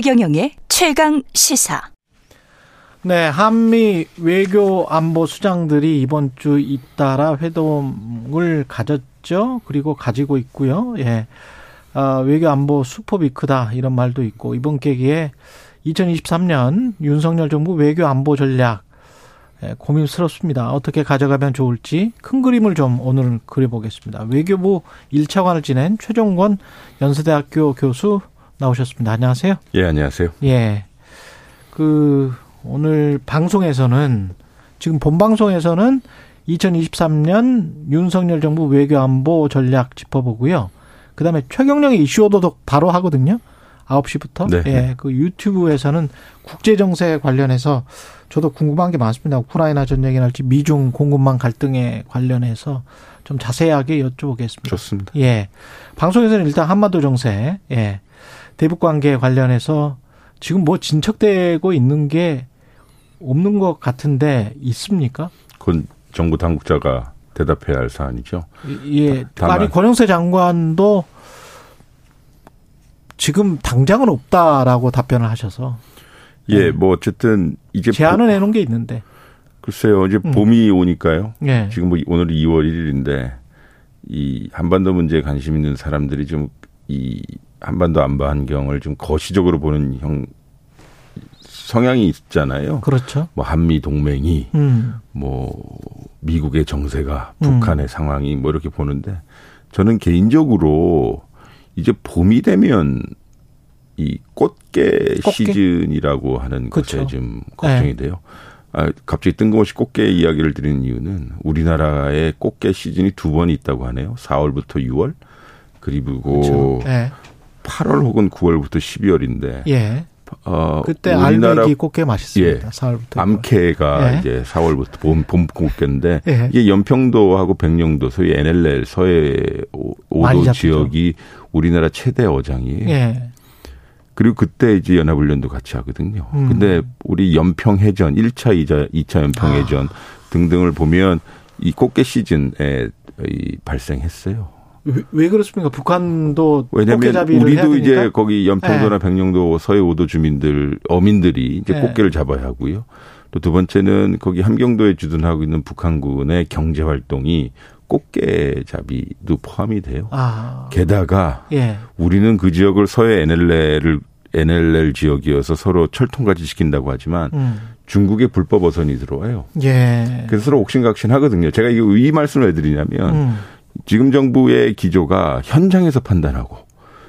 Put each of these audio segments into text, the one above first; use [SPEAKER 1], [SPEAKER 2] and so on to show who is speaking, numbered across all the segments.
[SPEAKER 1] 최경영의 최강 시사.
[SPEAKER 2] 네, 한미 외교 안보 수장들이 이번 주 잇따라 회동을 가졌죠. 그리고 가지고 있고요. 예. 아, 외교 안보 수법이 크다 이런 말도 있고 이번 계기에 2023년 윤석열 정부 외교 안보 전략 예, 고민스럽습니다. 어떻게 가져가면 좋을지 큰 그림을 좀 오늘 그려보겠습니다. 외교부 1차관을 지낸 최종권 연세대학교 교수 나오셨습니다. 안녕하세요.
[SPEAKER 3] 예, 안녕하세요.
[SPEAKER 2] 예. 그 오늘 방송에서는 지금 본 방송에서는 2023년 윤석열 정부 외교안보 전략 짚어보고요. 그다음에 최경령의 이슈 오도독 바로 하거든요. 9시부터. 네. 예. 그 유튜브에서는 국제 정세 관련해서 저도 궁금한 게 많습니다. 우크라이나 전쟁이랄지 미중 공급망 갈등에 관련해서 좀 자세하게 여쭤보겠습니다.
[SPEAKER 3] 좋습니다.
[SPEAKER 2] 예. 방송에서는 일단 한반도 정세, 예. 대북 관계 관련해서 지금 뭐 진척되고 있는 게 없는 것 같은데 있습니까?
[SPEAKER 3] 그건 정부 당국자가 대답해야 할 사안이죠.
[SPEAKER 2] 예. 아니 권영세 장관도 지금 당장은 없다라고 답변을 하셔서
[SPEAKER 3] 예, 네. 뭐 어쨌든 이제
[SPEAKER 2] 제안을 보, 해놓은 게 있는데
[SPEAKER 3] 글쎄요, 이제 음. 봄이 오니까요. 예. 지금 뭐 오늘이 2월 1일인데 이 한반도 문제에 관심 있는 사람들이 좀 이 한반도 안보 환경을 좀 거시적으로 보는 형 성향이 있잖아요.
[SPEAKER 2] 그렇죠.
[SPEAKER 3] 뭐 한미 동맹이 음. 뭐 미국의 정세가 북한의 음. 상황이 뭐 이렇게 보는데 저는 개인적으로 이제 봄이 되면 이 꽃게, 꽃게? 시즌이라고 하는 그렇죠. 것에 좀 걱정이 네. 돼요. 아, 갑자기 뜬금없이 꽃게 이야기를 드리는 이유는 우리나라의 꽃게 시즌이 두 번 있다고 하네요. 4월부터 6월 그리고 그렇죠. 네. 8월 혹은 9월부터 12월인데
[SPEAKER 2] 예. 어, 그때 알배기 꽃게 맛있습니다.
[SPEAKER 3] 예, 4월부터. 암캐가 예. 이제 4월부터 봄, 봄 꽃게인데 예. 이게 연평도하고 백령도 소위 NLL 서해 오도 지역이 우리나라 최대 어장이에요. 예. 그리고 그때 이제 연합훈련도 같이 하거든요. 음. 근데 우리 연평해전 1차, 2차, 2차 연평해전 아. 등등을 보면 이 꽃게 시즌에 이 발생했어요.
[SPEAKER 2] 왜, 왜 그렇습니까? 북한도
[SPEAKER 3] 왜냐하면 우리도 이제 거기 연평도나 네. 백령도 서해 오도 주민들 어민들이 이제 네. 꽃게를 잡아야 하고요. 또 두 번째는 거기 함경도에 주둔하고 있는 북한군의 경제 활동이 꽃게 잡이도 포함이 돼요. 아. 게다가 예. 우리는 그 지역을 서해 NLL을 NLL 지역이어서 서로 철통같이 시킨다고 하지만 음. 중국의 불법 어선이 들어와요. 예. 그래서 서로 옥신각신 하거든요. 제가 이 말씀을 왜 드리냐면 음. 지금 정부의 기조가 현장에서 판단하고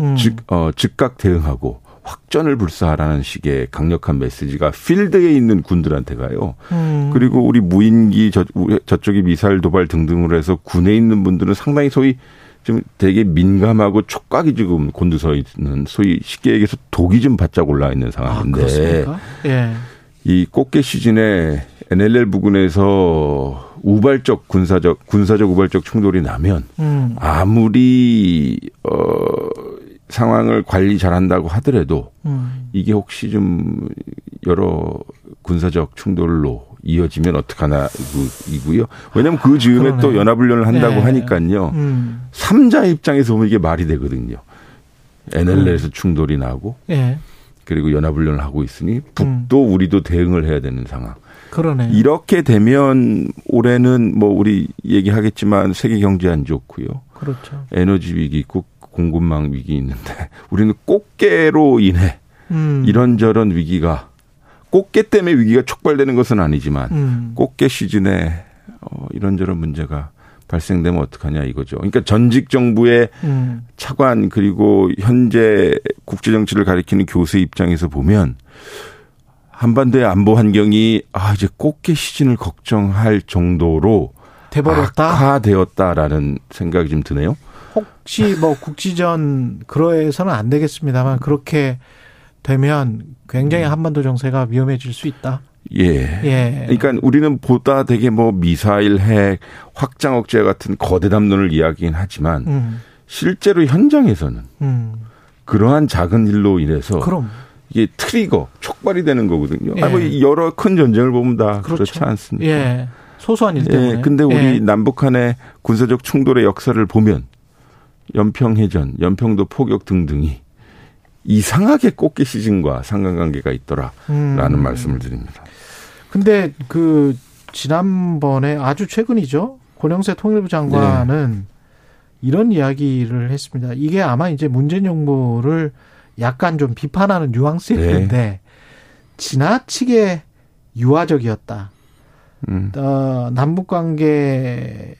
[SPEAKER 3] 음. 즉, 어, 즉각 대응하고 확전을 불사하라는 식의 강력한 메시지가 필드에 있는 군들한테 가요. 음. 그리고 우리 무인기 저, 저쪽이 미사일 도발 등등으로 해서 군에 있는 분들은 상당히 소위 좀 되게 민감하고 촉각이 지금 곤두서 있는 소위 쉽게 얘기해서 독이 좀 바짝 올라 있는 상황인데 아, 예. 이 꽃게 시즌에 NLL 부근에서 우발적 군사적 군사적 우발적 충돌이 나면 음. 아무리 어 상황을 관리 잘한다고 하더라도 음. 이게 혹시 좀 여러 군사적 충돌로 이어지면 어떡하나 이고요. 왜냐하면 그 즈음에 아, 또 연합훈련을 한다고 네. 하니까요. 음. 3자 입장에서 보면 이게 말이 되거든요. NLL에서 음. 충돌이 나고 네. 그리고 연합훈련을 하고 있으니 북도 음. 우리도 대응을 해야 되는 상황.
[SPEAKER 2] 그러네.
[SPEAKER 3] 이렇게 되면 올해는 뭐 우리 얘기하겠지만 세계 경제 안 좋고요.
[SPEAKER 2] 그렇죠.
[SPEAKER 3] 에너지 위기 있고 공급망 위기 있는데 우리는 꽃게로 인해 음. 이런저런 위기가 꽃게 때문에 위기가 촉발되는 것은 아니지만 음. 꽃게 시즌에 어, 이런저런 문제가 발생되면 어떡하냐 이거죠. 그러니까 전직 정부의 음. 차관 그리고 현재 국제 정치를 가리키는 교수 입장에서 보면 한반도의 안보 환경이 아 이제 꽃게 시즌을 걱정할 정도로
[SPEAKER 2] 돼버렸다.
[SPEAKER 3] 악화되었다라는 생각이 좀 드네요.
[SPEAKER 2] 혹시 뭐 국지전 그러해서는 안 되겠습니다만 그렇게 되면 굉장히 음. 한반도 정세가 위험해질 수 있다.
[SPEAKER 3] 예. 예. 그러니까 우리는 보다 되게 뭐 미사일 핵 확장 억제 같은 거대 담론을 이야기는 하지만 음. 실제로 현장에서는 음. 그러한 작은 일로 인해서
[SPEAKER 2] 그럼.
[SPEAKER 3] 이게 트리거 촉발이 되는 거거든요. 예. 아, 뭐 여러 큰 전쟁을 보면 다 그렇죠. 그렇지 않습니까?
[SPEAKER 2] 예. 소소한 일 때문에.
[SPEAKER 3] 예. 근데 우리 예. 남북한의 군사적 충돌의 역사를 보면 연평해전, 연평도 포격 등등이 이상하게 꽃게 시즌과 상관관계가 있더라라는 음. 말씀을 드립니다.
[SPEAKER 2] 근데 그 지난번에 아주 최근이죠. 권영세 통일부 장관은 네. 이런 이야기를 했습니다. 이게 아마 이제 문재인 정부를 약간 좀 비판하는 뉘앙스였는데 네. 지나치게 유화적이었다. 음. 어, 남북 관계를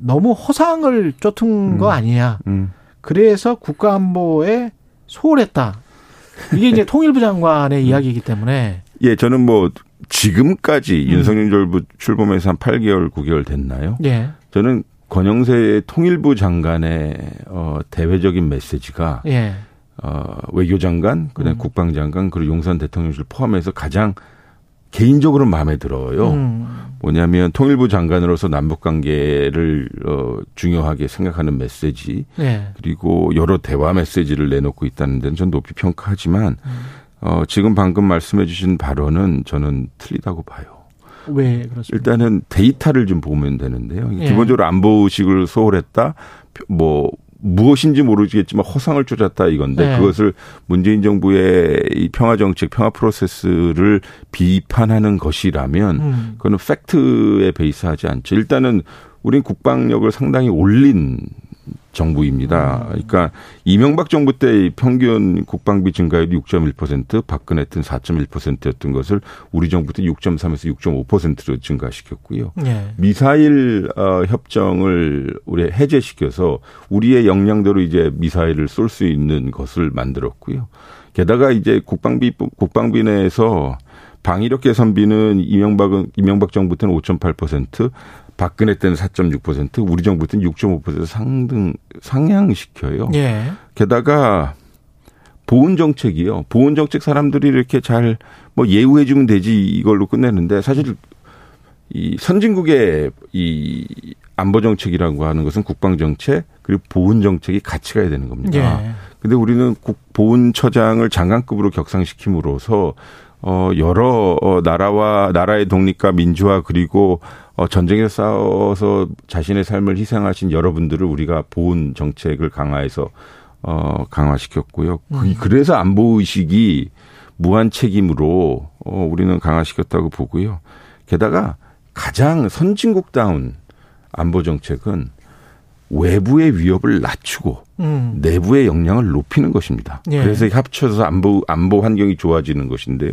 [SPEAKER 2] 너무 허상을 쫓은 음. 거 아니냐. 음. 그래서 국가안보에 소홀했다. 이게 이제 통일부 장관의 이야기이기 때문에.
[SPEAKER 3] 예, 저는 뭐 지금까지 음. 윤석열 정부 출범해서 한 8개월, 9개월 됐나요? 예. 저는 권영세 통일부 장관의 어 대외적인 메시지가 예. 어 외교장관, 그다음에 음. 국방장관 그리고 용산 대통령실 포함해서 가장 개인적으로 마음에 들어요. 음. 뭐냐면 통일부 장관으로서 남북 관계를 어 중요하게 생각하는 메시지 예. 그리고 여러 대화 메시지를 내놓고 있다는 데는 전 높이 평가하지만 음. 어 지금 방금 말씀해 주신 발언은 저는 틀리다고 봐요.
[SPEAKER 2] 왜 그렇습니까?
[SPEAKER 3] 일단은 데이터를 좀 보면 되는데요. 예. 기본적으로 안보 의식을 소홀했다. 뭐 무엇인지 모르겠지만 허상을 쫓았다 이건데 네. 그것을 문재인 정부의 이 평화 정책, 평화 프로세스를 비판하는 것이라면 음. 그거는 팩트에 베이스하지 않죠. 일단은 우린 국방력을 상당히 올린 정부입니다. 음. 그러니까 이명박 정부 때 평균 국방비 증가율이 6.1% 박근혜 때는 4.1%였던 것을 우리 정부 때 6.3에서 6.5%로 증가시켰고요. 네. 미사일 어, 협정을 우리 해제시켜서 우리의 역량대로 이제 미사일을 쏠 수 있는 것을 만들었고요. 게다가 이제 국방비 국방비 내에서 방위력 개선비는 이명박은 이명박 정부 때는 5.8% 박근혜 때는 4.6%, 우리 정부 때는 6.5% 상등 상향시켜요. 예. 게다가 보훈 정책이요. 보훈 정책 사람들이 이렇게 잘 뭐 예우해 주면 되지 이걸로 끝내는데 사실 이 선진국의 이 안보 정책이라고 하는 것은 국방 정책 그리고 보훈 정책이 같이 가야 되는 겁니다. 예. 근데 우리는 국 보훈 처장을 장관급으로 격상시킴으로써 어 여러 어 나라와 나라의 독립과 민주화 그리고 어, 전쟁에서 싸워서 자신의 삶을 희생하신 여러분들을 우리가 보훈 정책을 강화해서 어, 강화시켰고요. 그, 음. 그래서 안보 의식이 무한 책임으로 어, 우리는 강화시켰다고 보고요. 게다가 가장 선진국다운 안보 정책은 외부의 위협을 낮추고 음. 내부의 역량을 높이는 것입니다. 예. 그래서 합쳐서 안보 안보 환경이 좋아지는 것인데요.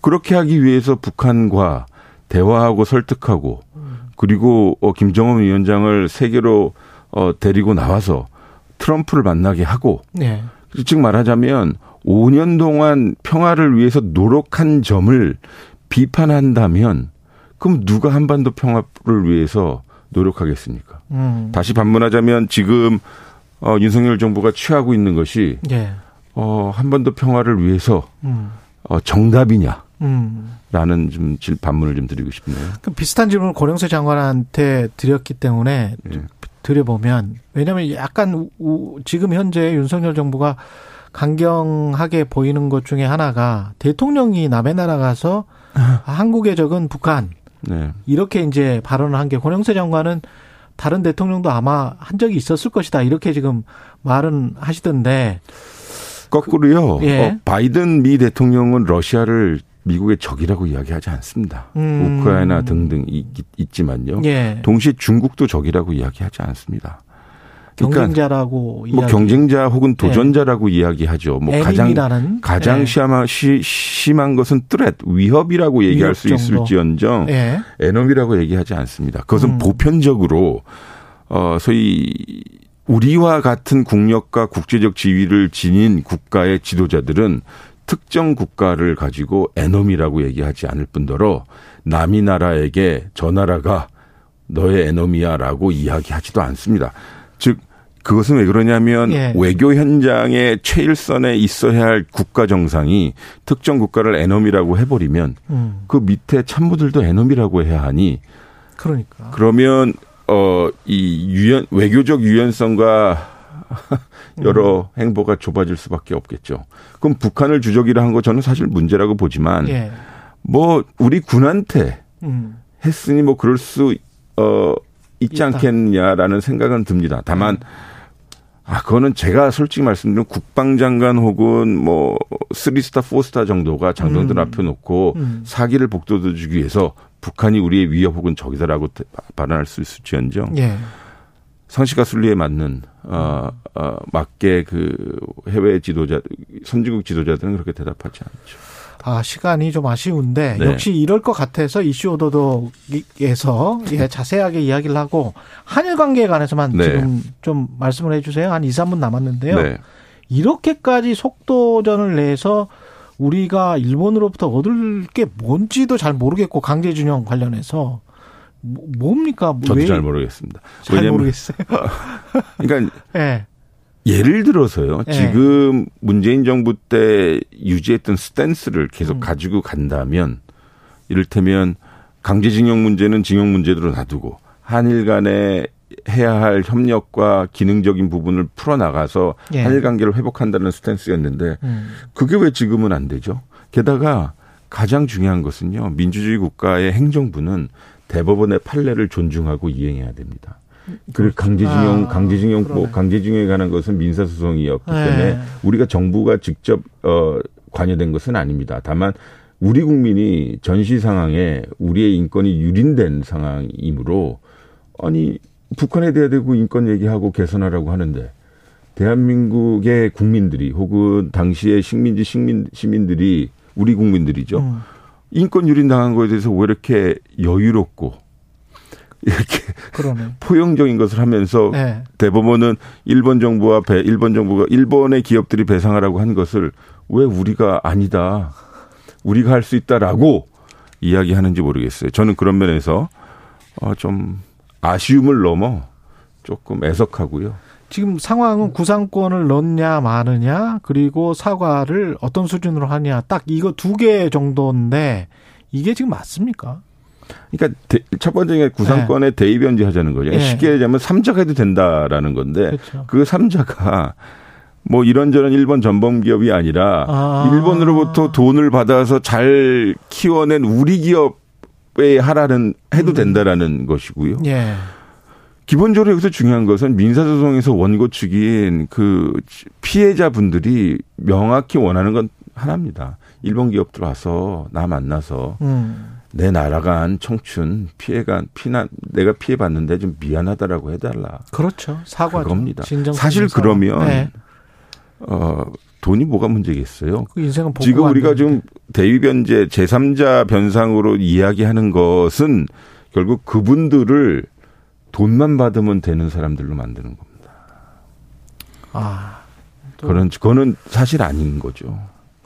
[SPEAKER 3] 그렇게 하기 위해서 북한과 대화하고 설득하고 그리고 어 김정은 위원장을 세계로 어 데리고 나와서 트럼프를 만나게 하고 네. 즉 말하자면 5년 동안 평화를 위해서 노력한 점을 비판한다면 그럼 누가 한반도 평화를 위해서 노력하겠습니까? 음. 다시 반문하자면 지금 어 윤석열 정부가 취하고 있는 것이 네. 어 한반도 평화를 위해서 음. 어 정답이냐? 음. 라는 좀 반문을 좀 드리고 싶네요.
[SPEAKER 2] 그 비슷한 질문을 고령세 장관한테 드렸기 때문에 네. 드려보면 왜냐하면 약간 우, 지금 현재 윤석열 정부가 강경하게 보이는 것 중에 하나가 대통령이 남의 나라 가서 한국의 적은 북한 네. 이렇게 이제 발언을 한 게 권영세 장관은 다른 대통령도 아마 한 적이 있었을 것이다 이렇게 지금 말은 하시던데
[SPEAKER 3] 거꾸로요. 그, 예. 어, 바이든 미 대통령은 러시아를 미국의 적이라고 이야기하지 않습니다. 음. 우크라이나 등등 있, 지만요 예. 동시에 중국도 적이라고 이야기하지 않습니다.
[SPEAKER 2] 그러니까 경쟁자라고
[SPEAKER 3] 뭐 이야기. 경쟁자 혹은 도전자라고 예. 이야기하죠. 뭐 가장 가장 예. 심한 시, 심한 것은 트렛 위협이라고 얘기할 수 있을지언정 예. 에너미라고 얘기하지 않습니다. 그것은 음. 보편적으로 어 소위 우리와 같은 국력과 국제적 지위를 지닌 국가의 지도자들은 특정 국가를 가지고 에너미라고 얘기하지 않을 뿐더러 남이 나라에게 저 나라가 너의 에너미야라고 이야기하지도 않습니다. 즉 그것은 왜 그러냐면 예. 외교 현장의 최일선에 있어야 할 국가 정상이 특정 국가를 에너미라고 해버리면 음. 그 밑에 참모들도 에너미라고 해야 하니
[SPEAKER 2] 그러니까
[SPEAKER 3] 그러면 어이 유연 외교적 유연성과 여러 음. 행보가 좁아질 수밖에 없겠죠. 그럼 북한을 주적이라 한 거 저는 사실 문제라고 보지만 예. 뭐 우리 군한테 음. 했으니 뭐 그럴 수 어, 있지 있다. 않겠냐라는 생각은 듭니다. 다만 음. 아, 그거는 제가 솔직히 말씀드리면 국방장관 혹은 뭐, three star, four star 정도가 장병들 음. 앞에 놓고 음. 사기를 북돋아 주기 위해서 북한이 우리의 위협 혹은 적이다라고 발언할 수 있을지언정. 예. 상식과 순리에 맞는, 어, 어, 맞게 그 해외 지도자, 선진국 지도자들은 그렇게 대답하지 않죠.
[SPEAKER 2] 아, 시간이 좀 아쉬운데 네. 역시 이럴 것 같아서 이슈 오도독에서 예, 자세하게 이야기를 하고 한일 관계에 관해서만 네. 지금 좀 말씀을 해 주세요. 한 2, 3분 남았는데요. 네. 이렇게까지 속도전을 내서 우리가 일본으로부터 얻을 게 뭔지도 잘 모르겠고 강제준용 관련해서 뭐, 뭡니까?
[SPEAKER 3] 저도 잘 모르겠습니다.
[SPEAKER 2] 잘 모르겠어요.
[SPEAKER 3] 그러니까 네. 예를 들어서요. 네. 지금 문재인 정부 때 유지했던 스탠스를 계속 음. 가지고 간다면 이를테면 강제징용 문제는 징용 문제대로 놔두고 한일 간에 해야 할 협력과 기능적인 부분을 풀어나가서 예. 한일 관계를 회복한다는 스탠스였는데 음. 그게 왜 지금은 안 되죠? 게다가 가장 중요한 것은요. 민주주의 국가의 행정부는 대법원의 판례를 존중하고 이행해야 됩니다. 그 강제징용, 아, 강제징용, 뭐 강제징용에 관한 것은 민사소송이었기 네. 때문에 우리가 정부가 직접 어 관여된 것은 아닙니다. 다만 우리 국민이 전시 상황에 우리의 인권이 유린된 상황이므로 아니 북한에 대해 대고 인권 얘기하고 개선하라고 하는데 대한민국의 국민들이 혹은 당시의 식민지 식민 시민들이 우리 국민들이죠. 음. 인권 유린 당한 거에 대해서 왜 이렇게 여유롭고 이렇게 그러네. 포용적인 것을 하면서 네. 대법원은 일본 정부와 배, 일본 정부가 일본의 기업들이 배상하라고 한 것을 왜 우리가 아니다. 우리가 할 수 있다라고 이야기하는지 모르겠어요. 저는 그런 면에서 어, 좀 아쉬움을 넘어 조금 애석하고요.
[SPEAKER 2] 지금 상황은 구상권을 넣냐 마느냐 그리고 사과를 어떤 수준으로 하냐 딱 이거 두 개 정도인데 이게 지금 맞습니까?
[SPEAKER 3] 그러니까 첫 번째 구상권에 네. 대의변제 하자는 거죠. 네. 쉽게 얘기하면 삼자가 해도 된다라는 건데 그렇죠. 그 삼자가 뭐 이런저런 일본 전범 기업이 아니라 아. 일본으로부터 돈을 받아서 잘 키워낸 우리 기업에 하라는 해도 음. 된다라는 것이고요. 예. 기본적으로 여기서 중요한 것은 민사소송에서 원고 측인 그 피해자분들이 명확히 원하는 건 하나입니다. 일본 기업 들 와서 나 만나서 음. 내 날아간 청춘 피해가 피난 내가 피해 봤는데 좀 미안하다라고 해달라.
[SPEAKER 2] 그렇죠. 사과죠.
[SPEAKER 3] 그겁니다. 사실 그러면 네. 어 돈이 뭐가 문제겠어요?
[SPEAKER 2] 그 인생은
[SPEAKER 3] 지금 우리가 좀 대위변제 제3자 변상으로 이야기하는 것은 결국 그분들을 돈만 받으면 되는 사람들로 만드는 겁니다. 아. 그런 그거는 사실 아닌 거죠.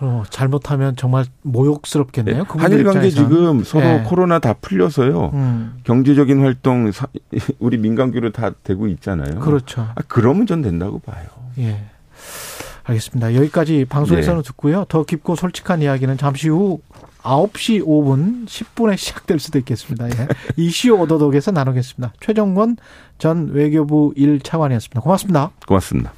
[SPEAKER 2] 그럼 잘못하면 정말 모욕스럽겠네요. 네.
[SPEAKER 3] 한일 관계 지금 서로 네. 코로나 다 풀려서요. 음. 경제적인 활동 우리 민간교류 다 되고 있잖아요.
[SPEAKER 2] 그렇죠.
[SPEAKER 3] 아, 그러면 전 된다고 봐요.
[SPEAKER 2] 예. 알겠습니다. 여기까지 방송에서는 네. 듣고요. 더 깊고 솔직한 이야기는 잠시 후 9시 5분 10분에 시작될 수도 있겠습니다. 예. 이슈 오더독에서 나누겠습니다. 최정권 전 외교부 1차관이었습니다. 고맙습니다.
[SPEAKER 3] 고맙습니다.